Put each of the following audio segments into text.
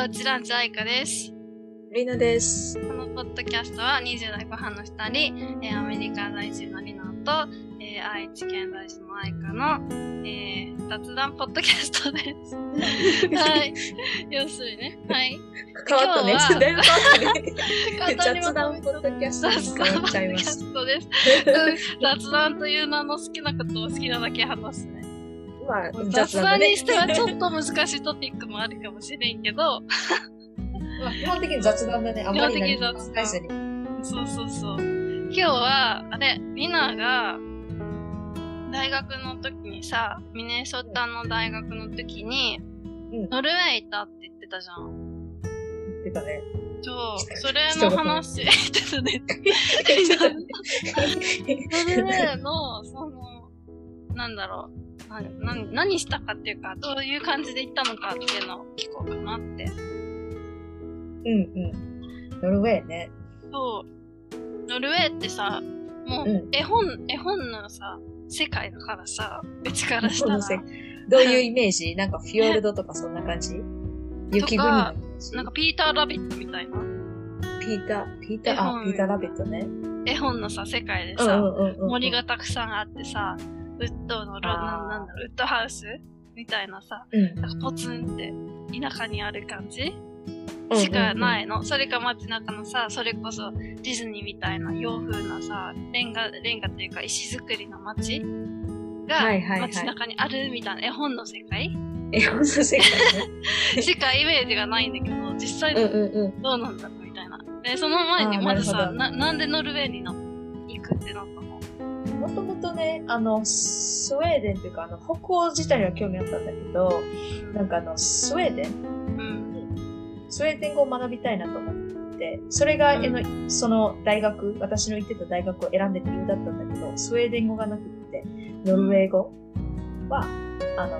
はうちランチ愛花です。リナです。このポッドキャストは20代後半の2人、えーアメリカ在住のリナと、えー愛知県在住の愛花の、えー雑談ポッドキャストです。はい。要するにね。はい。変わったね。今日はだいぶ変わったね。雑談ポッドキャストに変わっちゃいます。ストです。うん雑談という名の好きなことを好きなだけ話すね。まあ、雑談にしてはちょっっと難しいトピックもあるかもしれんけど、と。まあ基本的に雑談だね。あんまり何も基本的に雑談考えずに。そうそうそう。今日は、あれ、リナが、大学の時にさ、ミネソタの大学の時に、うんノルウェー行ったって言ってたじゃん。言ってたね。そう、それの話、言 ってたね。ノルウェーの、その、なんだろう、なな何したかっていうか、どういう感じで行ったのかっていうのを聞こうかなって。うんうん。ノルウェーね。そう。ノルウェーってさ、もうう絵本、絵本のさ、世界だからさ、うちからしたら。どういうイメージ？なんかフィヨルドとかそんな感じ？雪国なんかピーター・ラビットみたいな。ピーター、ピーター、あ、ピーターラビットね。絵本のさ、世界でうんさ、うんうんうん。森がたくさんあってさ、ウッドのロ、なんなんだろう、ウッドハウスみたいなさ、うん。なんかポツンって田舎にある感じ？うんしかないの？それか街中のさ、それこそディズニーみたいな洋風なさ、レンガ、レンガっていうか石造りの街？が街中にあるみたいな絵本の世界？絵本の世界ね。しかイメージがないんだけど、実際。どうなんだろうみたいな。で、その前にまずさ、なななんでノルウェーにな行くってなったのもともとね、あの、スウェーデンっていうか、あの、北欧自体には興味あったんだけど、なんかあの、スウェーデンうん。スウェーデン語を学びたいなと思って、それが、うん。その大学、私の行ってた大学を選んでる理由だったんだけど、スウェーデン語がなくって、ノルウェー語は、あの、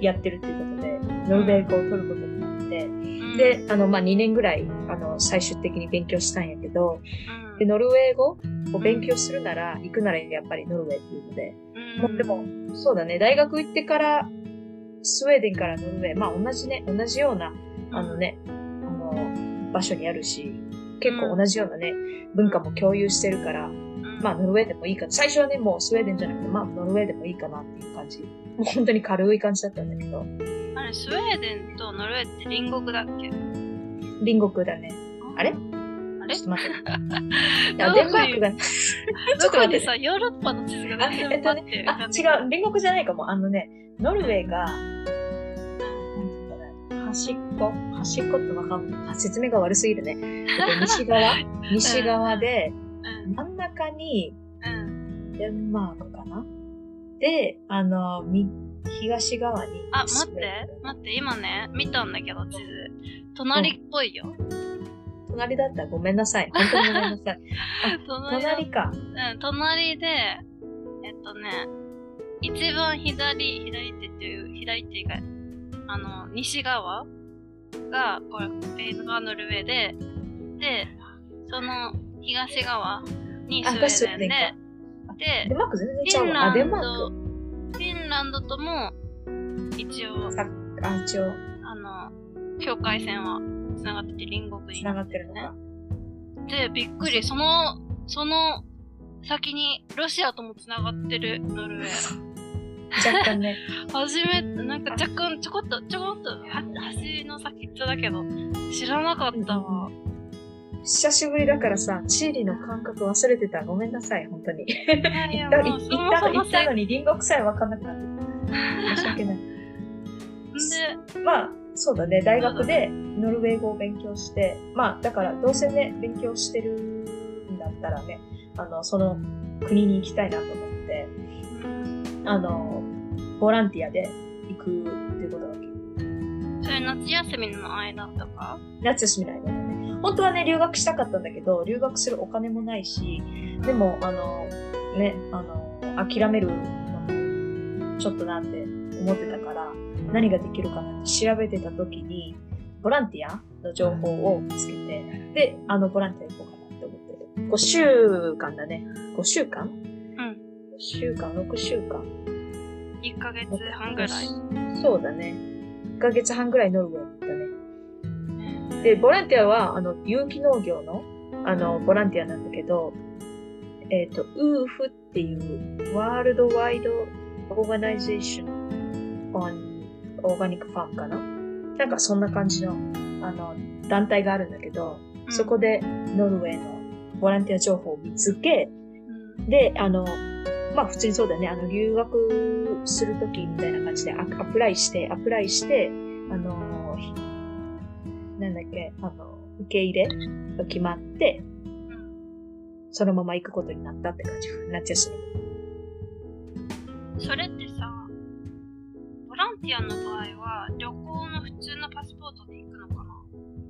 やってるっていうことで、ノルウェー語を取ることになって、うん、で、あの、まあ、2年ぐらい、あの、最終的に勉強したんやけど、うん、で、ノルウェー語を勉強するなら、行くならやっぱりノルウェーっていうので、うん、もうでも、そうだね、大学行ってから、スウェーデンからノルウェー、まあ同じね、同じような、あのね、あの、場所にあるし、結構同じようなね、文化も共有してるから、うん、まあノルウェーでもいいか、最初はね、もうスウェーデンじゃなくて、まあノルウェーでもいいかなっていう感じ。もう本当に軽い感じだったんだけど、あれ、スウェーデンとノルウェーって隣国だっけ？隣国だね。あれ？あれちょっと待って。デンマークが、ち ょどっと待って。こにさ、ヨーロッパの地図があ、全えっと然待ってね、あ、違う、隣国じゃないかも。あのね、ノルウェーが、端っこ？端っこってわかんない。あ説明が悪すぎるね。えっと、西側？西側で、うん、真ん中にうん。デンマークかな？で、あの、み、東側に。あ、待って、待って、今ね、見たんだけど、地図。隣っぽいよ。隣だったらごめんなさい。本当にごめんなさい。隣か。うん、隣で、えっとね、一番左、左手っていう、左手が、あの、西側が、これ、えーがノルウェーで、で、その東側にスウェーデンでェーデンマーク全然フちゃうわ。あ、ィンランド、デンマーク。フィンランドとも、一応、さあ、一応、あの、境界線は繋がってて隣国に繋がってるのか。で、びっくり。その、その先にロシアとも繋がってるノルウェー。若干ね。初めて、なんか若干ちょこっと、ちょこっと、は橋の先っちょだけど、知らなかったわ。久しぶりだからさ、チーリの感覚忘れてた。ごめんなさい、本当に。いやいや、行った、の、行ったせのに隣国さえ分かんなくなってた。申し訳ない。で、まあ、そうだね、大学でノルウェー語を勉強して、まあ、だからどうせね、勉強してるんだったらね、あの、その国に行きたいなと思って、あの、ボランティアで行くっていうことだけ？それ夏休みの間とか？夏休みの間でね。本当はね、留学したかったんだけど、留学するお金もないし、でも、あの、ね、あの、諦めるのも、ちょっとなって思ってたから、何ができるかなって調べてた時に、ボランティアの情報を見つけて、で、あの、ボランティア行こうかなって思ってる。5週間だね。5週間？うん。5週間、6週間？1ヶ月半ぐらい。そうだね。1ヶ月半ぐらいノルウェーに行ったね。で、ボランティアは、あの、有機農業の、あの、ボランティアなんだけど、えっ、と、ウーフっていう、ワールドワイドオーガナイゼーション on オーガニックファームかな？なんかそんな感じの、あの、団体があるんだけど、そこでノルウェーのボランティア情報を見つけ、うん。で、あの、まあ普通にそうだね、あの、留学するときみたいな感じでアアプライして、アプライして、あの、ひなんだっけ、あの、受け入れが決まって、うん。そのまま行くことになったって感じ。夏休み。それってさ、ボランティアの場合は旅行の普通のパスポートで行くのかな？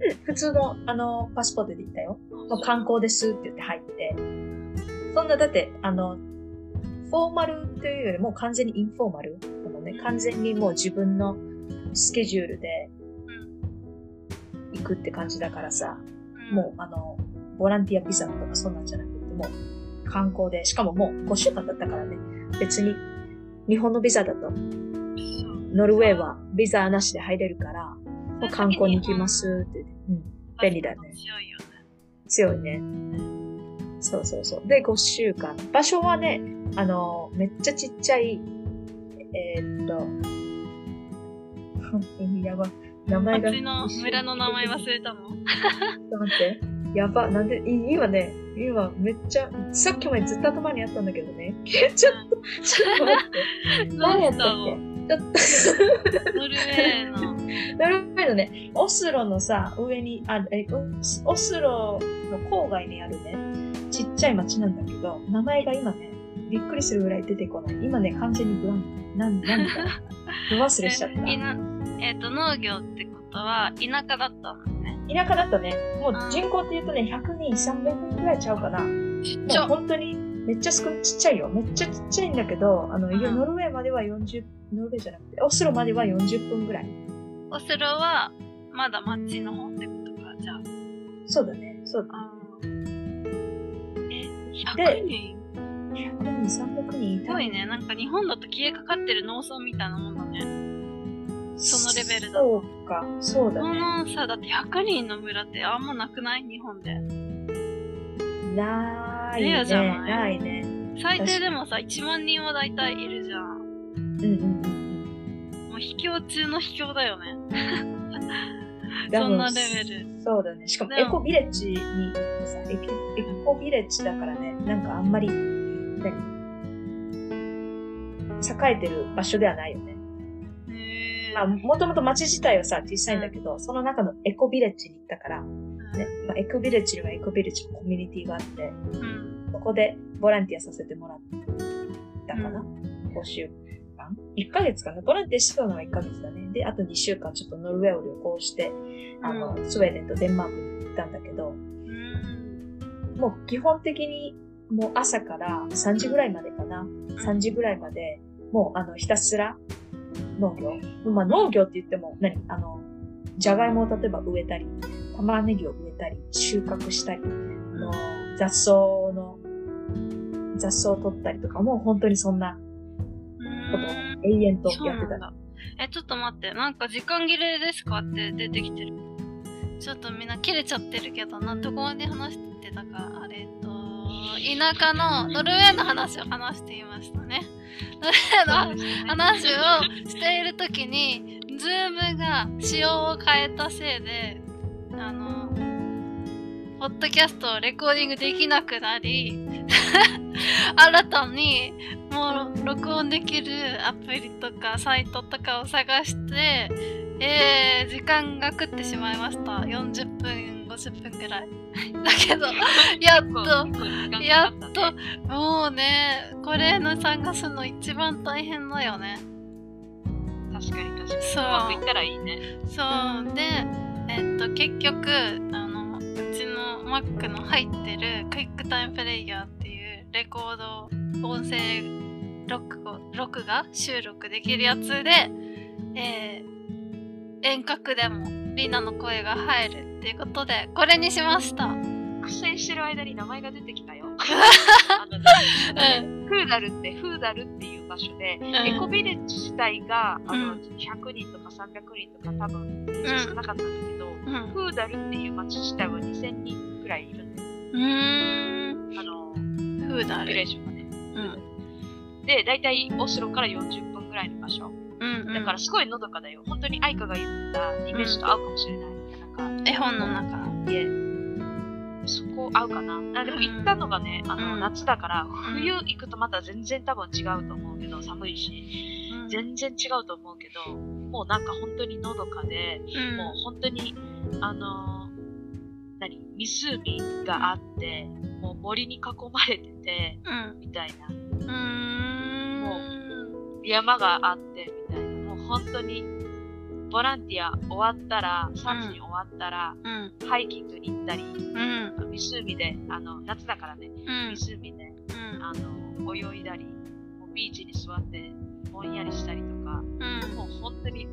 うん、普通の、あの、パスポートで行ったよ。もう。観光ですって言って入って。そんな、だって、あの、フォーマルというよりも完全にインフォーマル。あのね、完全にもう自分のスケジュールで行くって感じだからさ、うん。もう、あの、ボランティアビザとかそんなんじゃなくて、もう観光で、しかももう5週間だったからね、別に日本のビザだと、ノルウェーはビザなしで入れるから、もう観光に行きますってうん、便利だね強いよね。強いね。そうそうそう。で、5週間。場所はね、あの、めっちゃちっちゃい、えーっと、やば。名前が。町の村の名前忘れたの？ちょっと待って。やば。なんで、い今ね、今めっちゃ、さっきまでずっと頭にあったんだけどね。ちょっと、ちょっと待って。何やったっけ？ちょっと、ノルウェーの。ノルウェーのね、オスロのさ、上に、あ、え、うオスロの郊外にあるね、ちっちゃい町なんだけど、名前が今ね、びっくりするぐらい出てこない。今ね、完全にブランク。なん、なんだど忘れしちゃった。えっ、と、農業ってことは田舎だったのね。田舎だったね。もう人口って言うとね、100人、300人ぐらいちゃうかな。ちっちゃ。本当に、めっちゃ少ちっちゃいよ。めっちゃちっちゃいんだけど、あの、うんノルウェーまでは40、ノルウェーじゃなくて、オスロまでは40分ぐらい。オスロはまだ町の方ってことか、じゃあ。そうだね。そうだえ、100人？100人、300人いた？すごいね。なんか日本だと消えかかってる農村みたいなもんだね。そのレベルだとそうか、そうだこね。のさ、だって100人の村ってあんまなくない？日本で。ないね。レアじゃないないね。最低でもさ、1万人は大体いるじゃん。うんうんうんもう秘境中の秘境だよね。うん。そんなレベル。そうだね。しかもエコビレッジにさ、エコビレッジだからね、なんかあんまり、何？栄えてる場所ではないよね。まあ、もともと街自体はさ、小さいんだけど、その中のエコビレッジに行ったから、ね、まあ、エコビレッジにはエコビレッジのコミュニティがあって、うん。そこでボランティアさせてもらったかな、う ?5 週間 ?1 ヶ月かなボランティアしてたのは1ヶ月だね。で、あと2週間ちょっとノルウェーを旅行して、あの、スウェーデンとデンマークに行ったんだけど、うん。もう基本的にもう朝から3時ぐらいまでかな ?3 時ぐらいまで、もうあの、ひたすら農業。まあ農業って言っても、何？あの、じゃがいもを例えば植えたり、玉ねぎを植えたり、収穫したり、の雑草の、雑草を取ったりとかも本当にそんなことをうん永遠とやってた。え、ちょっと待って。なんか時間切れですか？って出てきてる。ちょっとみんな切れちゃってるけどな、どこまで話してたか、あれと、田舎のノルウェーの話を話していましたね。の話をしているときに、ズームが仕様を変えたせいで、あの、ポッドキャストをレコーディングできなくなり、新たにもう録音できるアプリとかサイトとかを探して、えー、時間が食ってしまいました。40分、50分くらい？だけど、やっと、やっと、もうね、これの探すの一番大変だよね。確かに確かに。そううまくいったらいいね。そうで、えっと、結局あのうちの Mac の入ってる QuickTime Player っていうレコード音声録を録画収録できるやつで、えー遠隔でもリナの声が入るっていうことでこれにしました。苦戦してる間に名前が出てきたよ。あのねうん、フーダルって、フーダルっていう場所で、うんエコビレッジ自体が、あの、うん100人とか300人とか多分、少なかったんだけど、うん。フーダルっていう町自体は2000人くらいいるんだよ。うーん。あの、フーダル。ビレッジまで。うん。で、大体オスロから40分ぐらいの場所。だからすごいのどかだよ。本当に愛花が言ってたイメージと合うかもしれない。なんか、絵本の中。で、そこ合うかな。あでも行ったのがね、あの、うん夏だから、冬行くとまた全然多分違うと思うけど、寒いし、うん全然違うと思うけど、もうなんか本当にのどかで、うんもう本当に、あのー何湖があって、もう森に囲まれてて、うん。みたいな。うーん。山があって、みたいな。本当に、ボランティア終わったら、3時に終わったら、うん。ハイキングに行ったり、うん。湖で、あの、夏だからね、うん。湖で、うん。あの、泳いだり、ビーチに座って、ぼんやりしたりとか、うん。もう本当に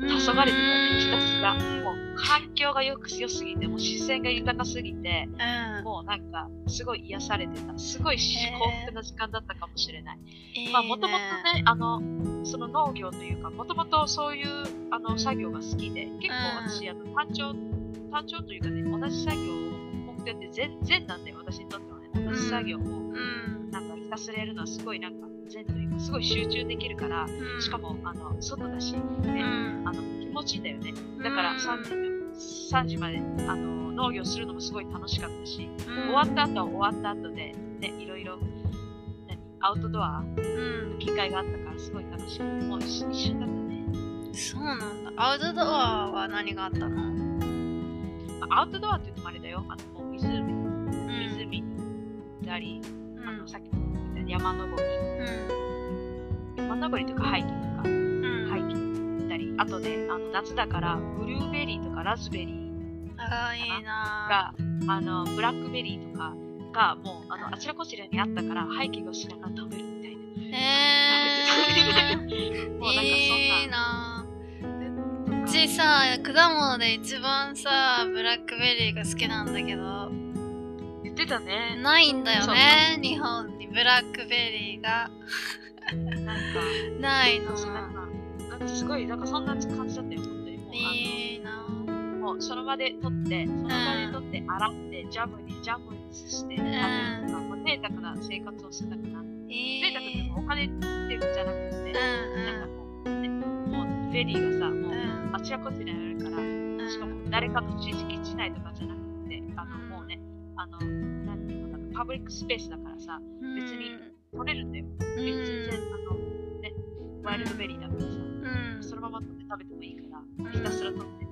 黄昏れてたね、ひたすら。うんもう環境がよく良すぎて、もう自然が豊かすぎて、うん。もうなんか、すごい癒されてた。すごい幸福な時間だったかもしれない。いいねまあ、もともとね、あの、その農業というか、もともとそういう、あの、作業が好きで、結構私、あの、単調、単調というかね、同じ作業を目的って全、全なんで、私にとってはね、同じ作業を、うん。なんかひたすらやるのはすごいなんか、全というか、すごい集中できるから、うん。しかも、あの、外だし、うね、ん。あの、気持ちいいんだよね。だから、3時の、3時まで、あの、農業するのもすごい楽しかったし、終わった後は終わった後で、ね、いろいろ、何、アウトドア、うん。機会があったからすごい楽しくて、もう一一瞬だったね。そうなんだ。アウトドアは何があったの？あアウトドアって言ってもあれだよ。あの、湖、うん。湖に行ったり、あの、うん。さっきも言ったように山登り、山登りとかハイキングか、うん。ハイキング行ったり、あとね、あの、夏だから、ブルーベリーとかラズベリーああ、いいな。が、あの、ブラックベリーとかが、もう、あの、あちらこちらにあったから、ハイキングをしながら食べるみたいな。えもうなんかー、いいな。うちさ、果物で一番さ、ブラックベリーが好きなんだけど、言ってたね。ないんだよね、日本。にブラックベリーが。なんか、ないの。そうなんか、なんかすごい、なんかそんな感じだったよ、本当に。もう、いいなもうその場で取って、その場で取って、洗って、ジャムに、ジャムにして食べるとか、もう贅沢な生活をしてたかな。いい贅沢ってもお金使ってるんじゃなくて、うんなんかもう、ね、もうベリーがさ、もう、うんあちらこちらにあるから、うんしかも誰かの敷地内とかじゃなくて、あの、もうね、あの、パブリックスペースだからさ、うん。別に取れるんだよ。うん。全然、あの、ね、ワイルドベリーだからさ、うん。そのまま取って食べてもいいから、うん。ひたすら取って。う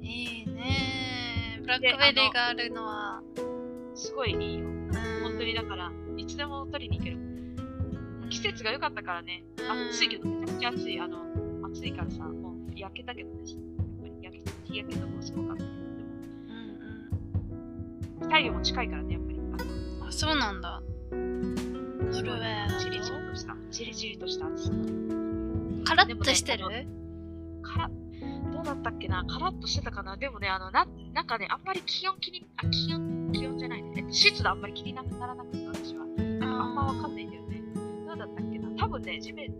ん。いいね。ブラックベリーがあるのは、すごいいいよ。うん。本当にだから、いつでも取りに行ける。季節が良かったからね、うん。暑いけど、めちゃくちゃ暑い。あの、暑いからさ、もう焼けたけどね、やっぱり焼け日焼けとかもすごかった太陽も近いからね、やっぱり。あそうなんだノルウェーじりじりとした、じりじりとした暑さ。カラッとしてる、でから、どうだったっけな？カラッとしてたかな？でもね、あの、な、なんかね、あんまり気温気に、あ、気温、気温じゃないね。えっと、湿度あんまり気にならなくて、私は。なんかあんまわかんないんだよね。どうだったっけな？多分ね、地面、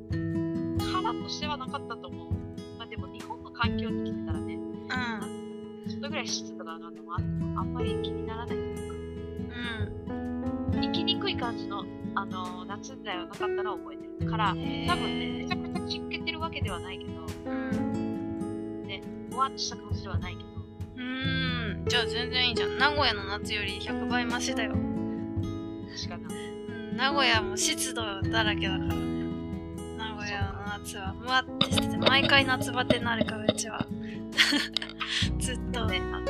カラッとしてはなかったと思う。まあでも、日本の環境に来てたらね、うんちょっとぐらい湿度が上がってもあっても、あんまり気にならないというか、生きにくい感じの、あの夏ではなかったのは覚えてるから、多分ね、めちゃくちゃ湿気てるわけではないけど、うん。もわっとした感じではないけど、うん。じゃあ全然いいじゃん。名古屋の夏より100倍マシだよ、確かな。うん、名古屋も湿度だらけだからね名古屋の夏はむわってしてて毎回夏バテに。なるからうちは ずっとね、あの、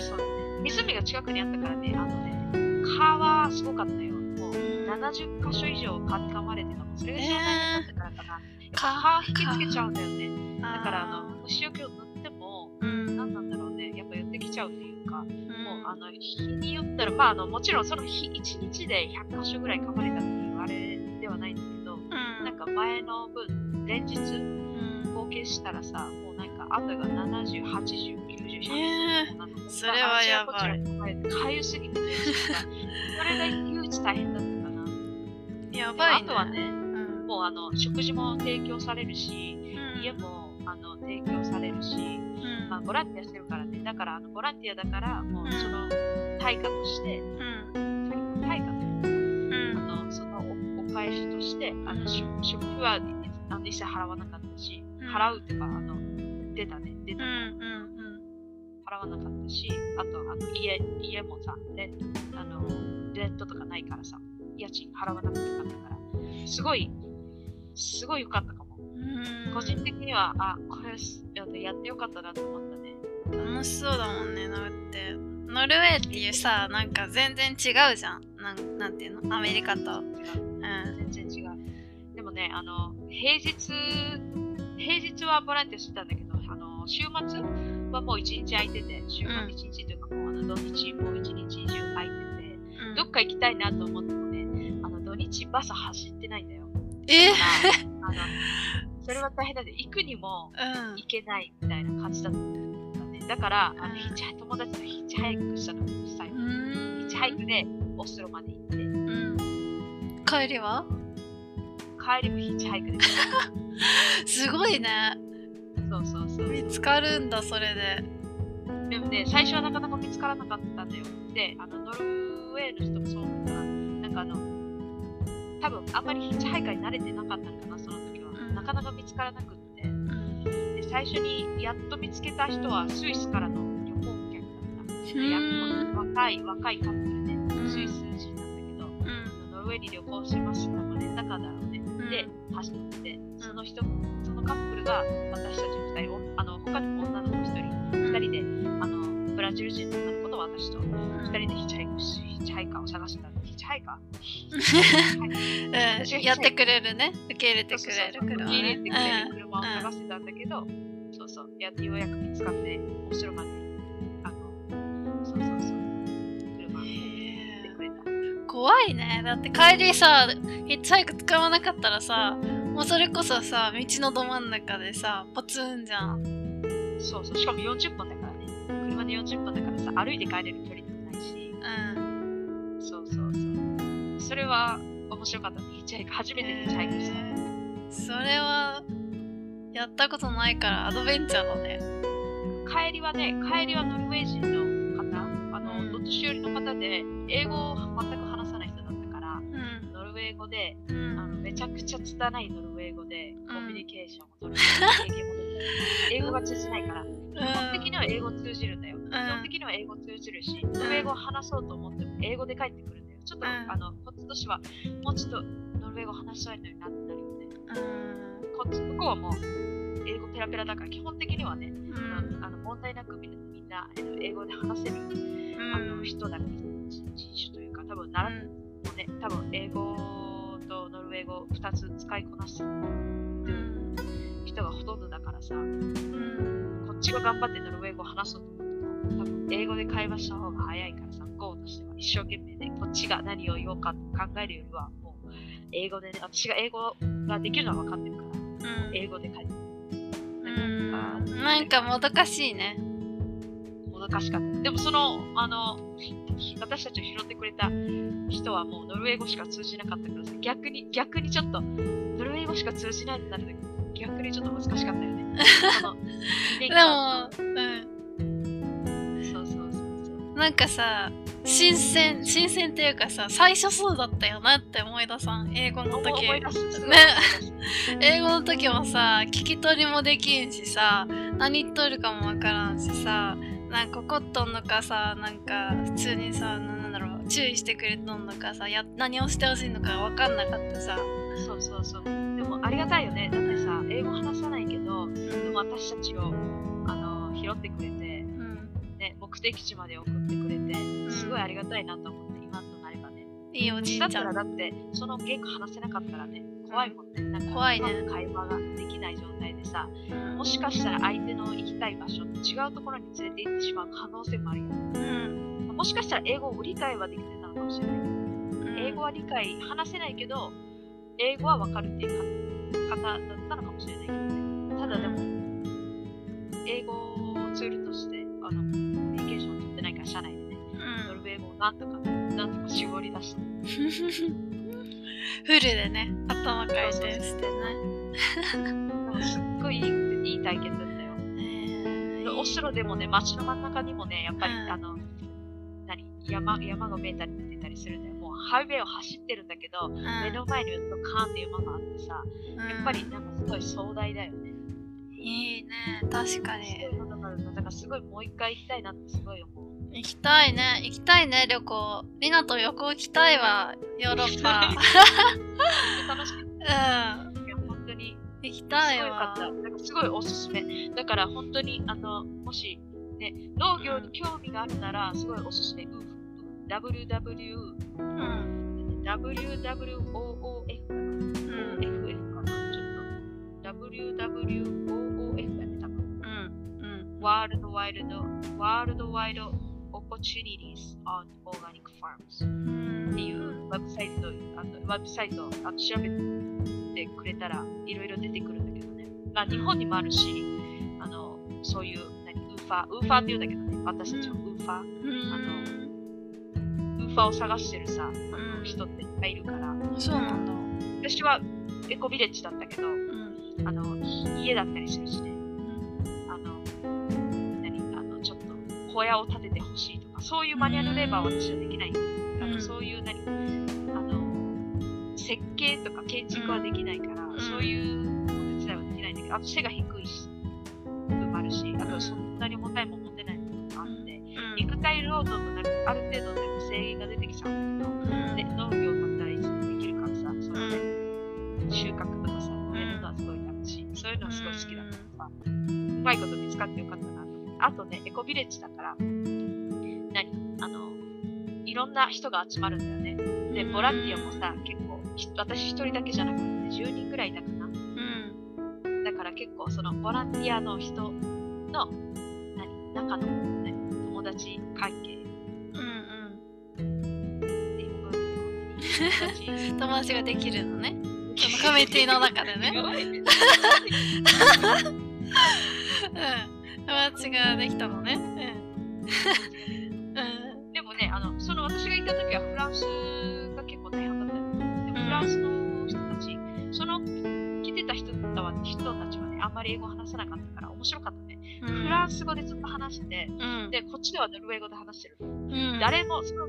そうだね。湖が近くにあったからね、あのね、蚊はすごかったよ。もう、70箇所以上蚊に噛まれてたもん。それが一番大変だったからかな。蚊蚊引きつけちゃうんだよね。だだから、あの、虫除けを塗っても、うん何なんだろうね、やっぱ寄ってきちゃうっていうか、もう、うんあの、日によったら、まあ、あの、もちろんその日、1日で100箇所ぐらい噛まれたっていうあれではないんだけど、うんなんか前の分、連日、うん合計したらさ、もうなんか、後が70、80、90、100、えーもうなんかそれはやばいかゆすぎてね、それが憂日大変だったかな。やばいね。あとはね、うん。もうあの食事も提供されるし、うん家もあの提供されるし、うん。まあ、ボランティアしてるからね、だからあのボランティアだから、もうその対価として、うん。対価というかうん。あのそのおお返しとして、あの食はあの一切払わなかった払うっていうか、あの出たね、出たからうん。うん。払わなかったし、あとあの家家もさレンあの、レントとかないからさ、家賃払わなくてよかったから、すごい、すごい良かったかも。うん。個人的には、あ、これすやってやってよかったなと思ったね。楽しそうだもんねだってノルウェーっていうさなんか全然違うじゃんなんなんていうの？アメリカと。うん全然違う。でもね、あの、平日、平日はボランティアしてたんだけど、あの、週末はもう一日空いてて、週末うん一日というか、もうあの土日も一日中空いてて、うん。どっか行きたいなと思ってもね、あの、土日バス走ってないんだよ。えだからあの、それは大変だって、行くにもうん。行けないみたいな感じだったんだね。だから、あの、うん。ヒッ友達とヒッチハイクしたの、最後。うヒん。ッチハイクでオスロまで行って、うん。帰りは？帰りもヒッチハイクで。すごいねそうそうそう。見つかるんだそれででもね、最初はなかなか見つからなかったんだよ。で、あの、ノルウェーの人もそうだから、なんかあの、多分あんまりヒッチハイカーに慣れてなかったのかな、その時は。うんなかなか見つからなくって。うんで、最初にやっと見つけた人はスイスからの旅行客だった。やっと若い、若いカップルで、んスイス人なんだけど、うんノルウェーに旅行します多分レンタカーだろうで、走って、その人、そのカップルが私たち二人、おあの、他にも女の子一人、二人で、あの、ブラジル人の女の子と私と、二人でヒッチハイクし、ヒッチハイカーを探してたの。ヒッチハイカー？うん。やってくれるね。受け入れてくれる車ね。てくれる車を探してたんだけど、そうそう、やようやく見つかって、お城まで、怖いねだって帰りさヒッチハイク使わなかったらさもうそれこそさ道のど真ん中でさポツンじゃんそうそう、しかも40分だからね。車で40分だからさ、歩いて帰れる距離でもないし、うんそうそうそう。それは面白かったね。ヒッチハイク、初めてヒッチハイクした。えーそれはやったことないからアドベンチャーだね帰りはね、帰りはノルウェー人の方、あの、うんお年寄りの方で、英語を全くェー語で、うん。あのめちゃくちゃ拙いノルウェー語でん。コミュニケーションを取る。経験も。英語が通じないから、基本的には英語通じるんだよ。基本的には英語通じるし、ノルウェー語を話そうと思っても英語で帰ってくるんだよ。ちょっと、うん。あの、こっちとしては、もうちょっとノルウェー語話したいのになってなるよね。こっち、向こうはもう、英語ペラペラだから、基本的にはね、あの問題なくみんなみんな英語で話せる、あの人だ人種というか、多分習ってもね、多分英語とノルウェー語2つ使いこなす。うん。人がほとんどだからさ、うん。こっちが頑張ってノルウェー語を話そうと思っても、多分英語で会話した方が早いからさ、向こうとしては一生懸命ね、こっちが何を言おうか考えるよりは、もう英語でね、私が英語ができるのは分かってるから、うん。英語で書いてうん。なんかもどかしいね。もどかしかった。でもその、あの、ひ私たちを拾ってくれた人はもうノルウェー語しか通じなかったからさ、逆に、逆にちょっと、ノルウェー語しか通じないってなると逆にちょっと難しかったよね。ででもうん。そうそうそうそう。なんかさ新鮮新鮮っていうかさ最初そうだったよなって思い出さん。英語の時。ね。英語の時もさ聞き取りもできんしさ何言っとるかもわからんしさなんか怒っとんのかさなんか普通にさなんだろう注意してくれとんのかさや何をしてほしいのかわかんなかったさそうそうそう。でもありがたいよね。だってさ、英語話さないけど、でも私たちを、あの、拾ってくれて、うんね、目的地まで送ってくれて、すごいありがたいなと思って、今となればね。いいおじいだったちゃんらだって、その言語話せなかったらね、怖いもんね。なんか怖いね会話ができない状態でさ、うんもしかしたら相手の行きたい場所、違うところに連れて行ってしまう可能性もあるよ。うんもしかしたら英語を理解はできてたのかもしれない英語は理解、話せないけど、英語はわかるっていうか方だったのかもしれないけどね。ただでも、英語をツールとして、あの、コミュニケーションを取ってないから、社内でね、ノルウェー語をなんとか、ノなんとか絞り出した。フルでね、頭回転してね。なんかすっごいいいいい体験だったよ。えでオスロでもね、街の真ん中にもね、やっぱり、うんあの、何山山が見えたり出たりするんだよ。もうハイウェイを走ってるんだけど、目の前にドカーンって山があってさ、やっぱりなんかすごい壮大だよね。いいね、確かに。そうだから、だからすごいもう一回行きたいなってすごい思う。行きたいね、行きたいね、旅行。リナと旅行行きたいわ、ヨーロッパ。楽しい。うん、いや、本当に。行きすたいわごい良かっ。た。なんかすごいおすすめ。だから本当に、あの、もし、ね、農業に興味があるなら、すごいおすすめ。う www、うん、wwoof うん、?FF かなちょっと。wwoof だね、多分。うん、うん。ワールドワイルド、ワールドワイド opportunities on organic farms. うん。っていうウェブサイト、あのウェブサイトあの調べてくれたらいろいろ出てくるんだけどね。まあ、日本にもあるし、あの、そういう、何、ウーファー、ウーファーって言うんだけどね、私たちはウーファー、うん、ウーファーを探してるさ、うん人っていっぱいいるから、そうなんだ。私はエコビレッジだったけど、うん、あの、家だったりするしね、小屋を建ててほしいとか、そういうマニュアルレーバーは私はできない。あのうんそういう何あの、設計とか建築はできないから、ん。そういうお手伝いはできないんだけど、あと背が低いし、部分もあるし、あとそんなに重たいもん持てないのもあって、肉体労働となるある程度で制限が出てきちゃうんだけど、で農業だったらいつでもできるからさ、そういうね、収穫とかさ、やるのはすごい楽しい。そういうのはすごい好きだからさ、うまいこと見つかってよかったなと思って。あとね、エコビレッジだから、んな人が集まるんだよね。で、ボランティアもさ、結構、ひ私一人だけじゃなくて、10人ぐらいいたかな。うん、だから結構、そのボランティアの人の、何中の、何友達関係うん、っていう部分友達うん。友達ができるのね。そのコミュニティの中でね。うん。友達ができたのね。話してて、うん。で、こっちではノルウェー語で話してる。うん、誰も、その、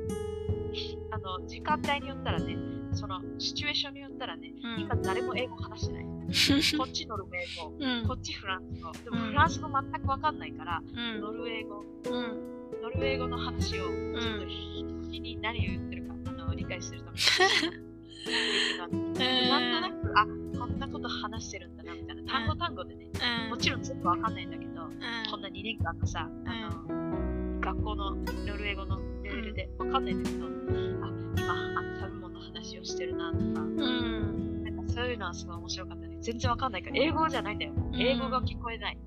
あの、時間帯によったらね、その、シチュエーションによったらね、うん今誰も英語話してない。こっちノルウェー語、うんこっちフランス語。でもうんフランス語全くわかんないから、うんノルウェー語、うんノルウェー語の話を、ちょっんと必死に何を言ってるか、あの、理解するために。なんとなく、あ、なこと話してるんだな、みたいな。単語単語でね、もちろん全部わかんないんだけど、こんな2年間のさ、あの、学校のノルウェー語のレベルでわかんないんだけど、あ、今、あの食べ物の話をしてるな、とか、うん。なんかそういうのはすごい面白かったね。全然わかんないから、英語じゃないんだよ。英語が聞こえない。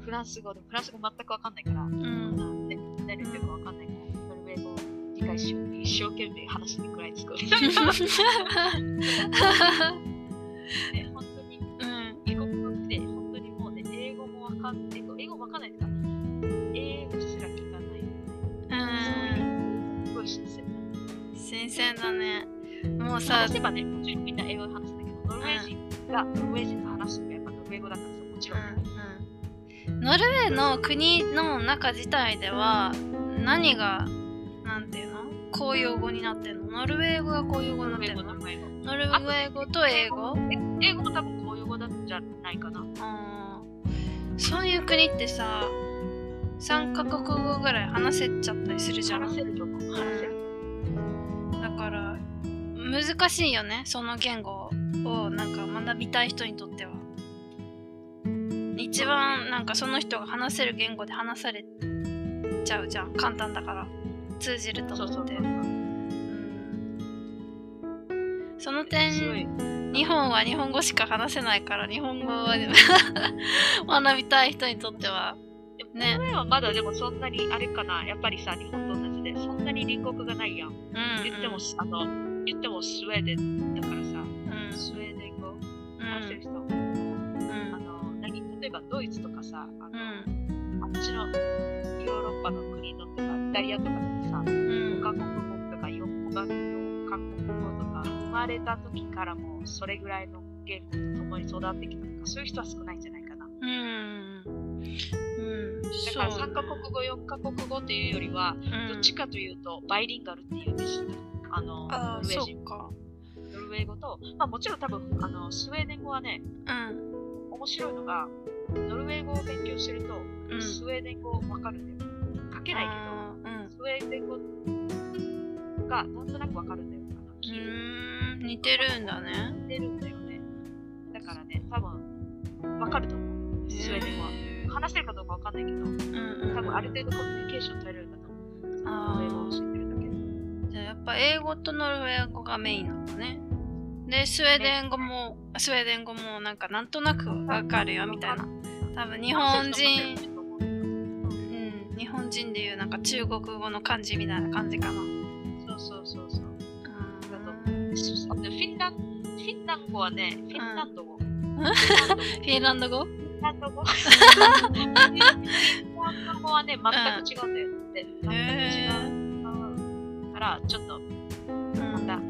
フランス語で、フランス語全くわかんないから、うん。なんで何言ってるかわかんないから、ノルウェー語を理解しよう。一生懸命話してくらい作る。ね、新鮮だねもうさ話せばね、もちろんみんな英語で話すんだけど、ノルウェー人がノルウェー人と話すとやっぱノルウェー語だからさ、もちろん。うんノルウェーの国の中自体では何がなんていうの？公用語になってるの？ノルウェー語が公用語になってるの？ノルウェー語。と英語え英語？も多分公用語なんじゃないかな。そういう国ってさ3カ国語ぐらい話せちゃったりするじゃん話せると思う。話せる。難しいよねその言語をなんか学びたい人にとっては一番なんかその人が話せる言語で話されちゃうじゃん簡単だから通じると思って。うんその点。日本は日本語しか話せないから日本語は学びたい人にとってはねはまだでもそんなにあれかな。やっぱりさ、日本と同じで、そんなに隣国がないやん。うん言っても、あの、言ってもスウェーデンだからさ、うんスウェーデン語うん話せる人、うんあの、何例えばドイツとかさ、あうの、んあっちのヨーロッパの国のとか、イタリアとかでもさ、うん5カ国語とか4まれた時からもうそれぐらいの言語と共に育ってきたとか、そういう人は少ないんじゃないかな。うん。うん。だから3カ国語、4カ国語っていうよりは、うんどっちかというと、バイリンガルっていうんですよ。あの、ノルウェー人。ノルウェー語と、まあもちろん多分、あの、スウェーデン語はね、うん。面白いのが、ノルウェー語を勉強してると、うんスウェーデン語わかるんだよ。書けないけど、スウェーデン語がなんとなくわかるんだよ。うん似てるんだね。似てるんだよね。だからね、多分、わかると思う。スウェーデン語は。話せるかどうかわかんないけど、うんうん多分ある程度コミュニケーション取れるんだと思う。ノルウェー語を教えてるだけで。じゃあやっぱ英語とノルウェー語がメインなんだね。で、スウェーデン語も、スウェーデン語もなんかなんとなくわかるよみたいな。多分日本人、うん、日本人でいうなんか中国語の漢字みたいな感じかな。そうそうそうそう。あとフィンランフィンランド語はね、フィンランド語。フィンランド語？フィンランド語フィンランド語はね、全く違うんだよ。全く違う。から、ちょっと、また、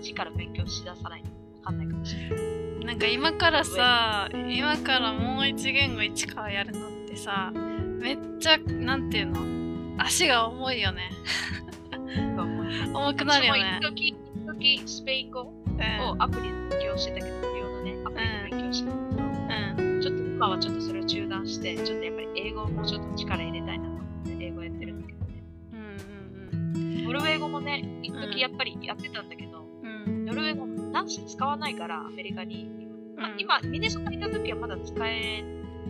一から勉強しださないとわかんないかもしれない。なんか今からさ、今からもう一言語一からやるのってさ、めっちゃ、なんていうの？足が重いよね。重くなるよね一時、一時スペイン語をうん。アプリで勉強してたけど、無料のね、アプリで勉強してたけど、うん。ちょっと今はちょっとそれを中断して、ちょっとやっぱり英語をもうちょっと力入れたいなノルウェー語もね、一うん時やっぱりやってたんだけど、うん。うん。ノルウェー語なんせ使わないから、アメリカに。まあうん今、ミネソタにいた時はまだ使え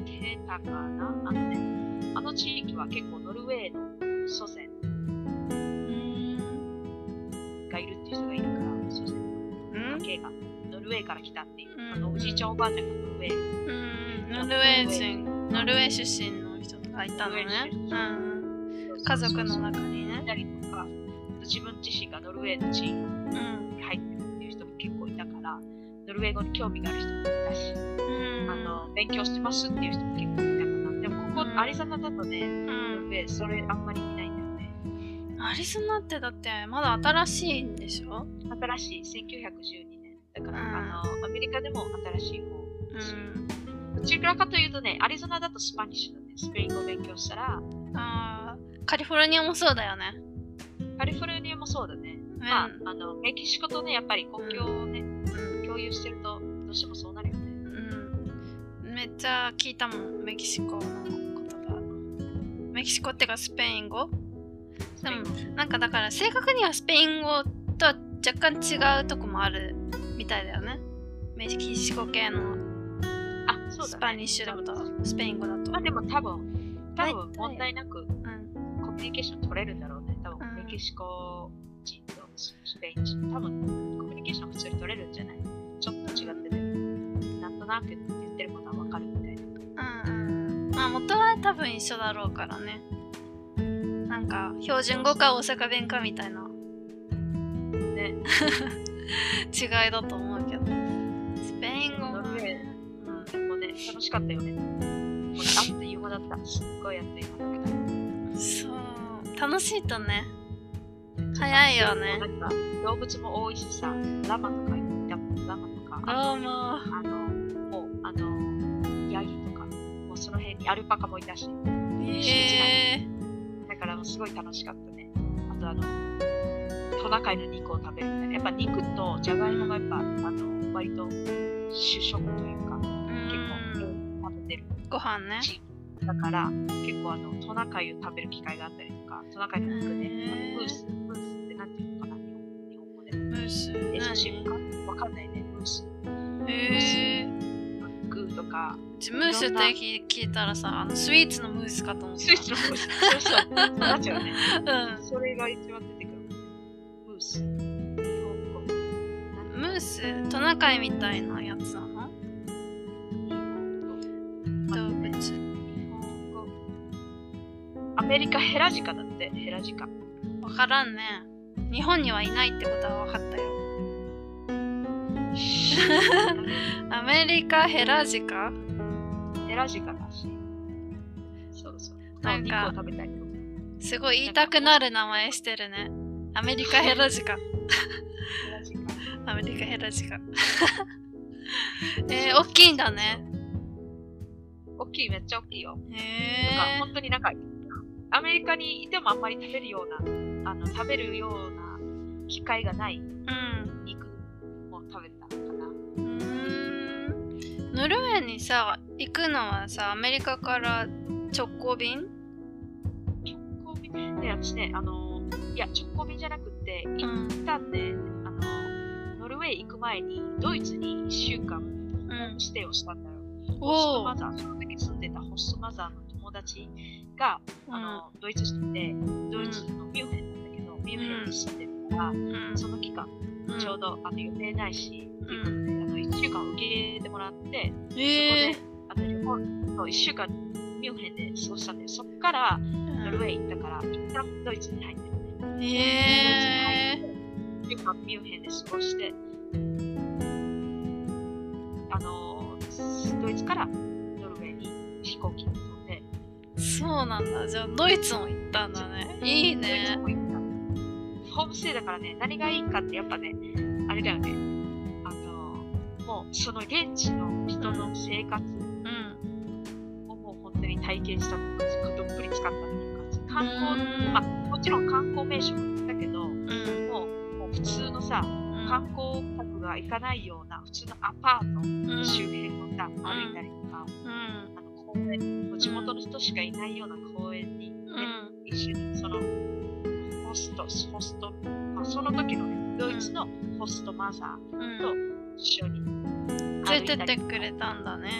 てたかな？あのね、あの地域は結構ノルウェーの祖先がいるっていう人がいるから、祖先うんの家系がノルウェーから来たっていう、うんあのおじいちゃんおばあちゃんがノルウェーうん。ノルウェー人、ノルウェー出身の人がいたのね。うん。家族の中にいね。とか、自分自身がノルウェーの地域うん。に入ってるっていう人も結構いたから、ノルウェー語に興味がある人もいたし、うん。あの、勉強してますっていう人も結構いたかな。でもここ、うんアリゾナだとね、うん。ノルウェー、それあんまり見ないんだよね。アリゾナってだってまだ新しいんでしょ？新しい、1912年。だから、うんあの、アメリカでも新しい方。うん。どちらかというとね、アリゾナだとスパニッシュだね。スペイン語を勉強したら、あーカリフォルニアもそうだよね。カリフォルニアもそうだね。うんまあ、あの、メキシコとね、やっぱり国境をね、うん共有してると、どうしてもそうなるよね。うん。めっちゃ聞いたもん、メキシコの言葉。メキシコってかスペイン語？でもなんかだから正確にはスペイン語とは若干違うとこもあるみたいだよね。メキシコ系のあ、そうだね。スパニッシュだと、スペイン語だと。まあでも多分、多大分体問題なくうん。コミュニケーション取れるんだろうね。キシコ人とスペイン人、多分コミュニケーション普通に取れるんじゃない？ちょっと違ってて、なんとなく言ってることはわかるみたいな。うんうん。まあ元は多分一緒だろうからね。なんか標準語か大阪弁かみたいなね、違いだと思うけど。スペイン語もね。うん、でもね、楽しかったよね。もうあっという間だった。すっごいあっという間だった。そう。楽しいとね。早いよねなんか動物も多いしさ、ラマとかいたもん、ラマとか。どうも。あの、もう、あの、ヤギとか、もうその辺にアルパカもいたし、へえだからもうすごい楽しかったね。あとあの、トナカイの肉を食べるみたいな。やっぱ肉とじゃがいもがやっぱ、あの、割と主食というか、う結ん。構食べてるご飯ね。だから、結構あの、トナカイを食べる機会があったりトナカイの肉ね、ムース、ムースってなんていうのかな、日本日本語で。ムース。え、写真か？何わかんないね、ムース。へえグーとか、うムースって聞聞いたらさ、あのスイーツのムースかと思った。スイーツのムース。そうそう、なっちゃうね。うん。それが一番出てくる。ムース。日本語。ムース、トナカイみたいなやつなアメリカヘラジカだって、ヘラジカ。わからんね。日本にはいないってことは分かったよ。アメリカヘラジカ？ヘラジカらしい。そうそう。なんか食べたいと。すごい言いたくなる名前してるね。アメリカヘラジカ。アメリカヘラジカ。えー、大きいんだね。大きい、めっちゃ大きいよ。へなんかえ本当になんか、アメリカにいてもあんまり食べるような、あの、食べるような機会がないうん。肉を食べたかな。うーんノルウェーにさ、行くのはさ、アメリカから直行便？直行便？で、私ね、あの、いや、直行便じゃなくて、う行っん。たんで、あの、ノルウェー行く前に、ドイツに1週間、うん。ステイをしたんだよ。ホストマザー、その時住んでたホストマザーの友達が、あの、ドイツ人で、ドイツのミュンヘンなんだけど、ミュンヘンに住んでるから、うん。その期間、うんちょうど、あの、予定ないし、っていうことで、あの、1週間受け入れてもらって、えそこで、あの、旅行、そう1週間、ミュンヘンで過ごしたんだよ。そっから、ノルウェー行ったから、一旦ドイツに入ってるね。ー、え1週間ミュンヘンで過ごして、あの、ドイツからノルウェーに飛行機に乗って、ー、そうなんだ。じゃあ、ドイツも行ったんだね。いいドイツね。も行った。ホームステイだからね、何がいいかってやっぱね、あれだよね。あの、もうその現地の人の生活うん。をもう本当に体験したって感じ、どっぷり使ったっていう感じ。観光、うんまあもちろん観光名所も行ったけど、うん。もうもう普通のさ、観光客が行かないような普通のアパートうん周辺をさ、歩いたりとか、地元の人しかいないような公園に、ねうん。一緒にそのホスト、ホスト、まあ、その時のね、ドイツのホストマザうんーと一緒に連れてってくれたんだね。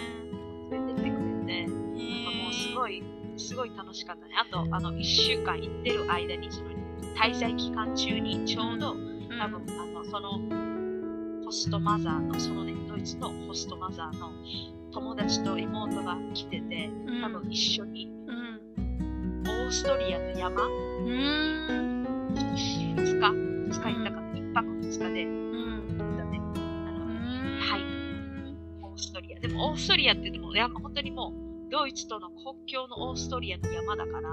連れてってくれて、なんかもうすごい。い、すごい楽しかったね。あと、あの、一週間行ってる間に、その滞在期間中にちょうど、多分、あの、その、ホストマザーの、そのね、ドイツのホストマザーの友達と妹が来てて、うん、多分一緒にうん。オーストリアの山、うん。2日、2日行ったから、1泊2日でうん。行ったね。あの、はいい。オーストリア。でも、オーストリアって言っても、山、本当にもう、ドイツとの国境のオーストリアの山だから、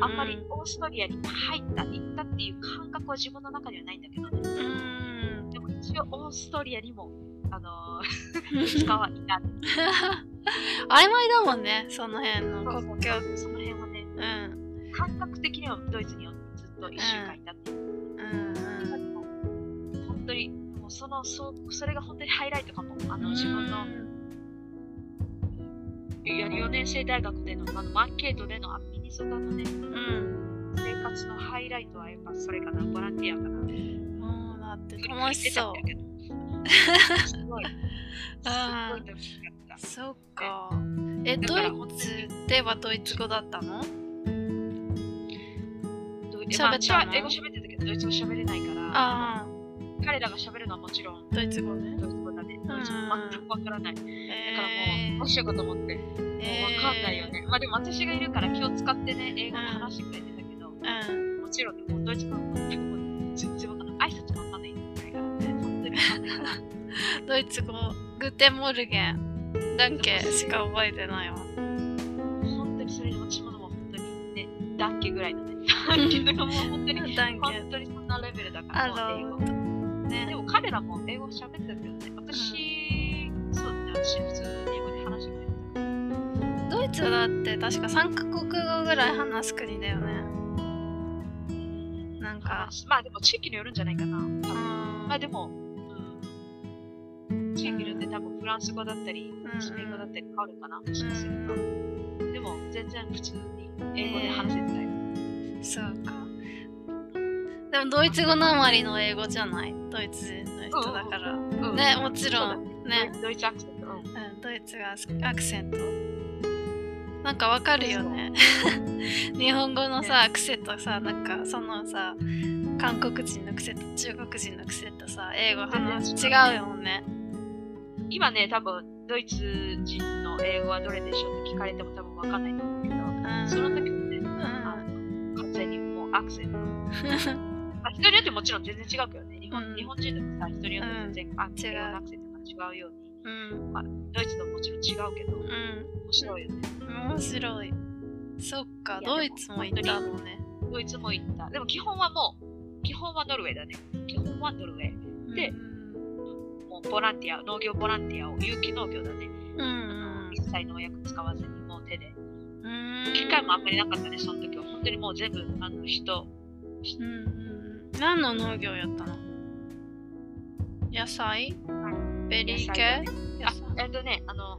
あんまりオーストリアに入った、行ったっていう感覚は自分の中にはないんだけどね。うん。でも一応オーストリアにも、あのー、使はいた。曖昧だもんね、その辺の国境。その辺はね、うん。感覚的にはドイツにずっと一週間いたっていう。うん。本当に、もうその、そう、それが本当にハイライトかも。あの、自分の、いや4年生大学での、あの、マンケートでのミニソタのね、うん。生活のハイライトはやっぱそれかな、ボランティアかな。もうだって楽しそう。すごい。すごい楽しかった。そっか。え、だドイツではドイツ語だったの？喋ったの？英語喋ってたけど、ドイツ語喋れないから、あ彼らが喋るのはもちろんあ、ドイツ語ね。ドイツ語だね。ドイツ語全くわからない。だからもえう、どうしようかと思って、もうわかんないよね。まあでも私がいるから気を使ってね、英語で話してくれてたけど、うん。もちろんね、もうドイツ語も全く ドイツ語、 Guten Morgen、Danke しか覚えてないわ。本当にそれで私ももう本当にね、 Danke ぐらいのね、 Danke とかもう本当に。本当にそんなレベルだから、もう英語。の、ねで。も彼らも英語喋ってたけどね、私、そうだね、私普通に英語で話してくれてたから。ドイツだって確か3カ国語ぐらい話す国だよね。なんか、話まあでも地域によるんじゃないかな。まあでも、うん、地域によって多分フランス語だったり、んスペイン語だったり変わるかな、もしかすると。でも全然普通に英語で話せてたよ。そうか。でもドイツ語なまりの英語じゃない？ドイツ人の人だから。うんね、もちろん。ねね。ドイツアクセント。うんうん、ドイツがアクセント。なんかわかるよね。日本語のさ、ね癖とさ、なんかそのさ、韓国人の癖と中国人の癖とさ、英語話違うよね。今ね、多分ドイツ人の英語はどれでしょうって聞かれても多分わかんないと思うけど、うん。その時もね、完全にもうアクセント。まあ、人によってもちろん全然違うけどね、日本,、うん日本人でもさ、人によって全然、う英語のアクセントが違うように、うん。ドイツのももちろん違うけど、うん。面白いよね。面白い。そっか、ドイツも行ったのね。ドイツも行った。でも基本はもう、基本はノルウェーだね。基本はノルウェー。でうんボランティア、農業ボランティアを、有機農業だね。うん一切農薬使わずに、もう手で。うん。機械もあんまりなかったね、その時は。本当にもう全部、あの、人、うんうんうん。何の農業やったの？野菜？ベリー系？野菜だねあ、えっとね、あの、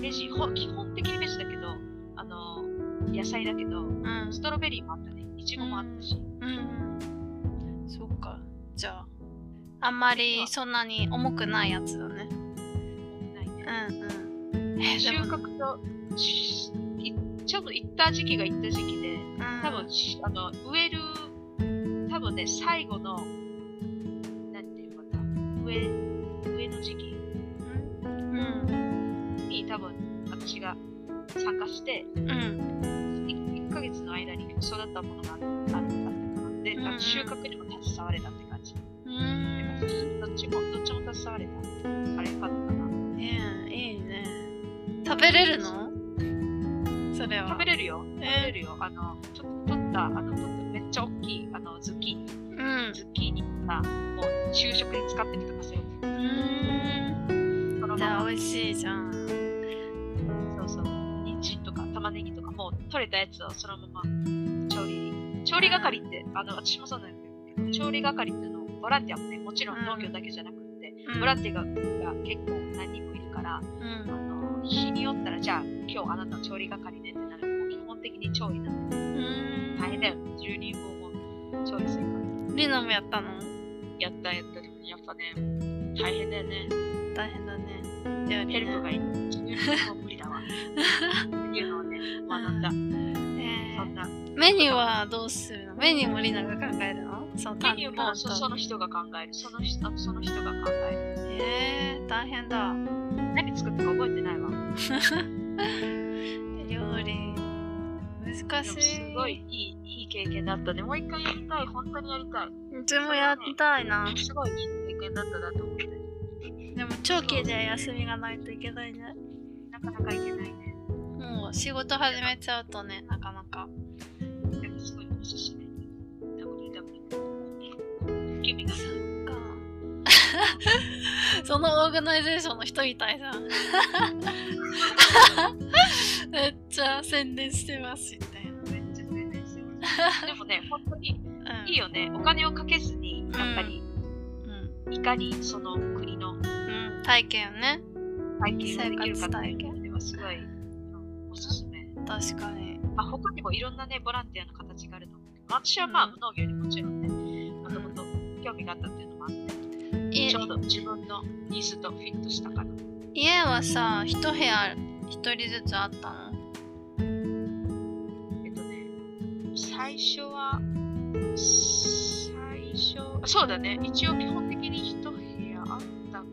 ベジ、ほ基本的にベジだけど、あの、野菜だけど、うん。ストロベリーもあったね。イチゴもあったし。うんうん。そっか。じゃあ、あんまりそんなに重くないやつだね。ないねうんうん。え収穫と、ちょうど行った時期が行った時期で、うん多分、しあの、植える、多分ね、最後の、なんていうかな、植え、植えの時期うん。に多分、私が参加して、うん。1, ヶ月の間に育ったものがあったかな。で、収穫にも携われたって感じ。うん。どっちも、どっちも携われた。あれよかったかな。いいいいね。食べれるの？それは。食べれるよ。食べえれるよ。あの、ちょっと取った、あの、取っためっちゃ大きい、あの、ズッキーニ。うん。ズッキーニが、もう、昼食に使ってるとかそういう。うん。そのじゃあ、まま、美味しいじゃん。そうそう。人参とか玉ねぎとか、もう取れたやつをそのまま調理に。調理係って、あの、私もそうなんだけど、調理係っていうのを、ボランティアもね、もちろん農業だけじゃなくって、うんボランティアがが結構何人もいるから、うんあ。の、日によったら、じゃあ、今日あなたの調理係ねってなるもう基本的に調理なんで、うん。大変だよ。10人分も調理するから。リナもやったの？やったやった。でもやっぱね、大変だよね。大変だね。料理ねヘルプがいい。10人も無理だわ。っていうのをね、学んだ。えそんな。ーメニューはどうするの？メニューもリナが考えるの？そうメニューもそその人が考える。その人その人が考える。えー、大変だ。何作ったか覚えてないわ。料理、難しい。すごいいいいい経験だったね。もう一回やりたい。本当にやりたい。うちもやりたいな。すごいいい経験だったなと思って。でも長期で休みがないといけないね。なかなかいけないね。もう仕事始めちゃうとね、なかなか。興味がある。かそのオーガナイゼーションの人みたいじゃん。めっちゃ宣伝してますみたいな。めっちゃ宣伝してます。でもね、本当にうん、いいよね。お金をかけずに、やっぱり、うん。いかにその国のうん、体験をね。体験ができるかっていう生活体験意味ではすごいうんおすすめ。確かに。まあ、他にもいろんなね、ボランティアの形があると思うけど、まあ私はまあうん農業にもちろんね、興味があったっていうのもあって、家ちょうど自分のニーズとフィットしたから。家はさ、一部屋一人ずつあったの？えっとね、最初は、最初、あそうだね、一応基本的に一部屋あったか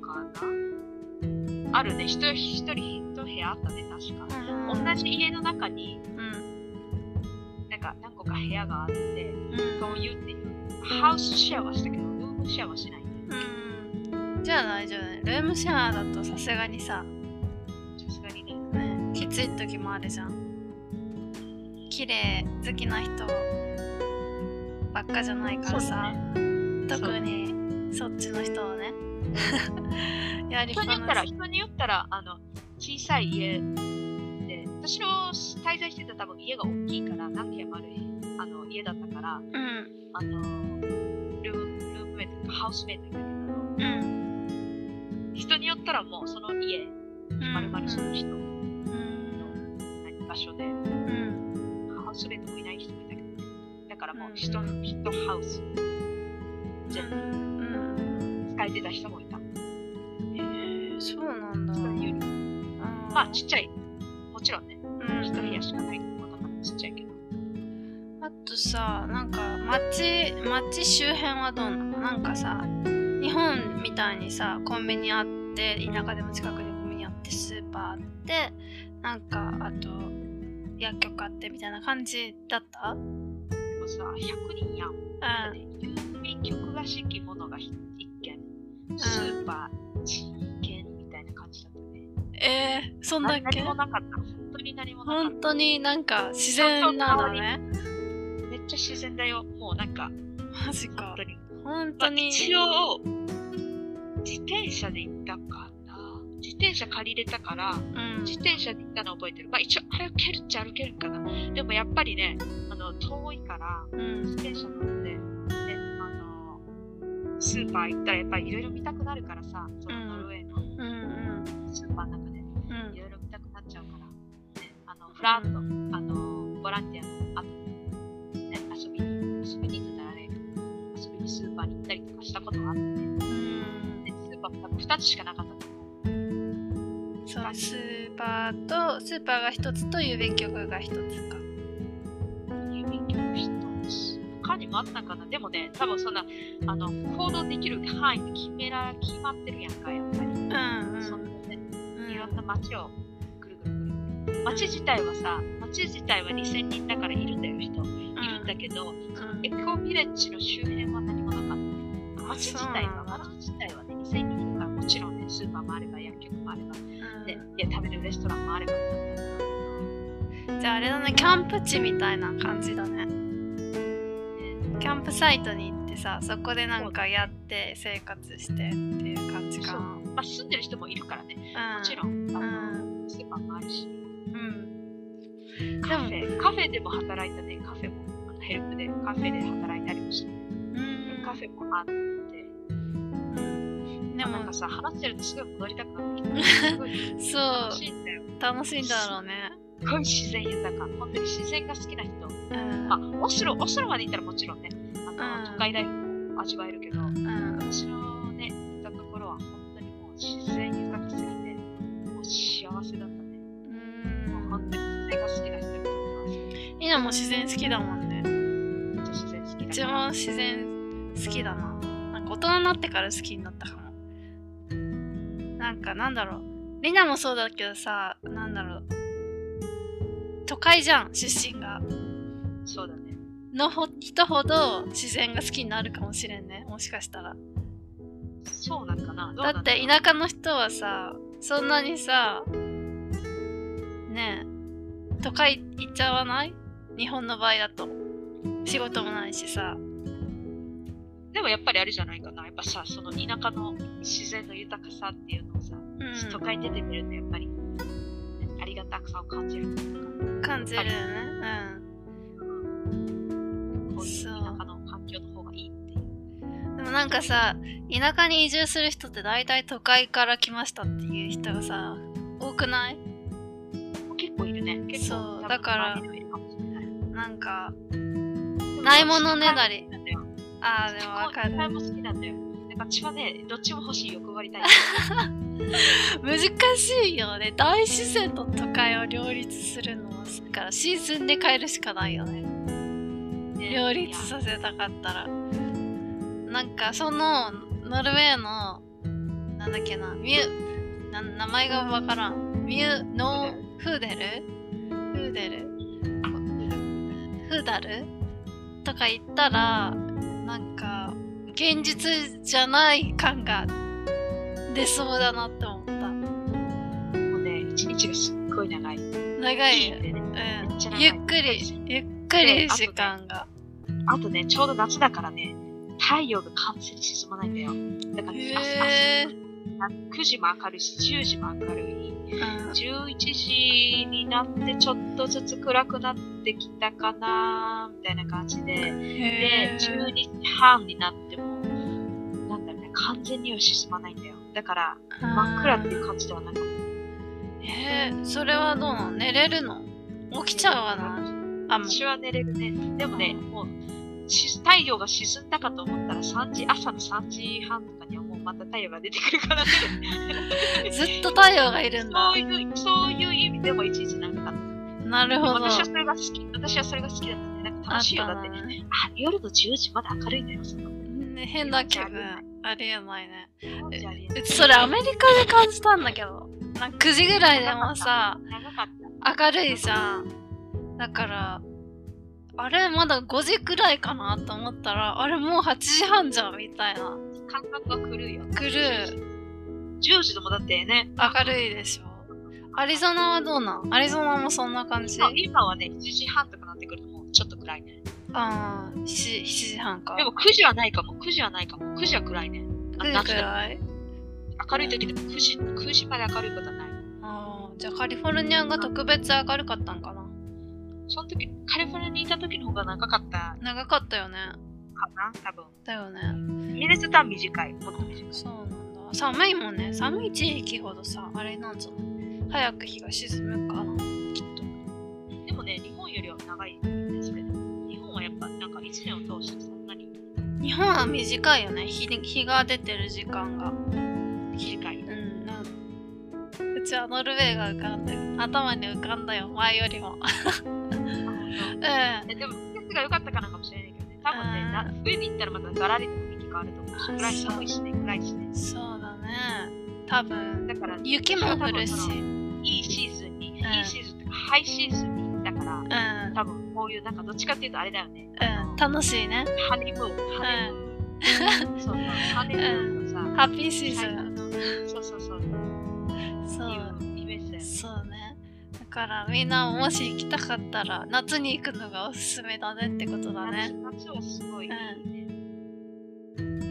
なあるね、一人一人一部屋あったね、確か。同じ家の中に、うん。なんか何個か部屋があって、うん。共有っていう、ハウスシェアはしたけど、ルームシェアはしない。うん。じゃあ大丈夫ね。ルームシェアだとさすがにさ、さすがにね。ね、きつい時もあるじゃん。綺麗好きな人ばっかじゃないからさ、特にそっちの人はね。やりっぱ人によったら。人によったら、あの、小さい家で、私の滞在してた多分家が大きいから、何軒もあるあの家だったから、うん。あの、ルーム、ルームメイトとかハウスメイトにかけたの。うん。人によったらもうその家、まるまるその人の場所で、うん。ハウスメイトもいない人もいたけど、だからもううん一人、一ハウス全部うん。使えてた人もいた。えー、そうなんだ。まあちっちゃい。もちろんね、うん一部屋しかないものだちっちゃいけど。さ、なんか街、街周辺はどうなの？なんかさ、日本みたいにさ、コンビニあって、田舎でも近くにコンビニあって、スーパーあって、なんか、あと、薬局あってみたいな感じだった？うん。でもさ、100人やん。だって郵便局らしきものが一軒、スーパー、地軒みたいな感じだったね。えー、そんだっけ？何もなかった。本当に何もなかっ本当になんか自然なんだね。ちゃ自然だよ。もうなんか、マジか本当。に。本まあ、当に。一応、自転車で行ったかな。自転車借りれたから、うん。自転車で行ったの覚えてる。まあ一応歩けるっちゃ歩けるかな。でもやっぱりね、あの、遠いから、うん。自転車乗って、で、あの、スーパー行ったらやっぱりいろいろ見たくなるからさ、そのノルウェーのうん。スーパーの中でうんいろいろ見たくなっちゃうから、ね、あの、フラッと、あの、ボランティア遊びに行ったらあれ、遊びにスーパーに行ったりとかしたことがあってね、うん。でスーパーも多分2つしかなかったと思う。そう、スーパーと、スーパーが一つと郵便局が一つか。郵便局1つ。他にもあったかなでもね、多分そんな、あの、行動できる範囲決めら、決まってるやんか、やっぱり。うんうん。そんなね、いろんな街をぐるぐるぐる。街自体はさ、街自体は2000人だからいるんだよ、人。だけど、そのエコビレッジの周辺は何もなかった。街自体は、街自体はね、2000人いるから、もちろんね、スーパーもあれば、薬局もあれば、うんで、いや食べるレストランもあれば、じゃああれだね、キャンプ地みたいな感じだね。キャンプサイトに行ってさ、そこでなんかやって生活してっていう感じかな。まあ、住んでる人もいるからね、うん。もちろん、あうん。のスーパーもあるし、うん。カフェ、カフェでも働いたね、カフェも、ヘルプでカフェで働いたりもした。うん。カフェもあって、うん。でもなんか、さ、話してるとすごい戻りたくなってきた。そ楽しいんだよ。う、楽しいんだろうね。すごい自然豊か。本当に自然が好きな人。うん。まあ、オスロ、オスロまで行ったらもちろんね、あの、うん都会ライフも味わえるけど、うん。私のね、行ったところは本当にもう自然豊かすぎて、もう幸せだったね。もう本当に自然が好きな人にとっては、みんなも自然好きだもんね。ちゃ自然好きだうちも自然好きだな。なんか大人になってから好きになったかも。なんかなんだろう。みんなもそうだけどさ、なんだろう。都会じゃん、出身が。そうだね。のほ人ほど自然が好きになるかもしれんね。もしかしたら。そうなんかなどうだって田舎の人はさ、そんなにさ、ねえ、都会行っちゃわない？日本の場合だと。仕事もないしさ。でもやっぱりあれじゃないかな。やっぱさ、その田舎の自然の豊かさっていうのをさ、うん。都会に出てみるとやっぱり、ありがたさを感じる。感じるよね。こういうそう田舎の環境の方がいいっていう。うん。でもなんかさ、田舎に移住する人って大体都会から来ましたっていう人がさ、多くない？結構いるね。結構そうだから。なんか、ないものねだり。ああ、でもわかる。都会も好きなんだよ。なんか私はね、どっちも欲しい欲張りたい。難しいよね。大自然と都会を両立するのは、だからシーズンで変えるしかないよね。ね両立させたかったら。なんかそのノルウェーのなんだっけなミュな名前がわからんミュノフーデル？フーデル？フーダル？とか言ったらなんか現実じゃない感が出そうだなって思ったもうね、一日がすっごい長い。長いね。うん、ゆっくりゆっくり時間があとね、ちょうど夏だからね、太陽が完全に沈まないんだよ。だから、ね、へー朝9時も明るいし、10時も明るい。うん11時になってちょっとずつ暗くなってきたかなみたいな感じで、でへ、ー12時半になっても、なんだろうね、完全には沈まないんだよ。だから、真っ暗っていう感じではなかっえー、それはどうなの？寝れるの？起きちゃうわな。あ。私は寝れるね。でもね、もう、し太陽が沈んだかと思ったら3時、朝の3時半とかにまた太陽が出てくるからね。ずっと太陽がいるんだそう。いう、そういう意味でも一日長かった。なるほど。私はそれが好き。私はそれが好きだったね。なんか楽しいよ。だって、あ夜の10時まで明るいんだよ、その。ね変な気分。ありえないね。それアメリカで感じたんだけど。なんか9時ぐらいでもさ。明るいじゃん。だから、あれまだ5時くらいかなと思ったら、あれもう8時半じゃんみたいな。感覚が狂うよ。来る。10時でもだってね、明るいでしょ。アリゾナはどうなん？アリゾナもそんな感じ？あ今はね、7時半とかなってくるともうちょっと暗いね。ああ、7, 7時半か。でも9時はないかも。9時はないかも。9時は暗いね。あ9時夏でもくらい明るい時でも9時 ,9 時まで明るいことはない。ああ、じゃあカリフォルニアが特別明るかったんかな？その時、カリフォルニアにいた時の方が長かった長かったよね。かな、多分。だよね。ミネソタは短い、もっと短い。そうなんだ。寒いもんね。寒い地域ほどさ、あれなんぞ。早く日が沈むかな。きっと。でもね、日本よりは長いですけど、日本はやっぱなんか一年を通してそんなに日本は短いよね。日日が出てる時間が。短い。うん、なんうちはノルウェーが浮かんでる。頭に浮かんだよ、前よりも。うん。えでも、季節が良かったからかもしれないけどね。多分ね、な冬に行ったらまたガラリと雰囲気変わると思うし、あ暗い寒いしね、暗いしね。そうだね。多分、だから、雪も降るし。いいシーズンに、んいいシーズンっていうか、ハイシーズンに行ったから、うん。多分こういう、なんかどっちかっていうとあれだよね。うん。楽しいね。ハネムーン、ハネムーン。そうそう、ハネムーンのさ、ハッピーシーズン。そうそうそう、そう。いうイメージだよね。そうからみんなもし行きたかったら夏に行くのがおすすめだねってことだね。夏はすごい、うん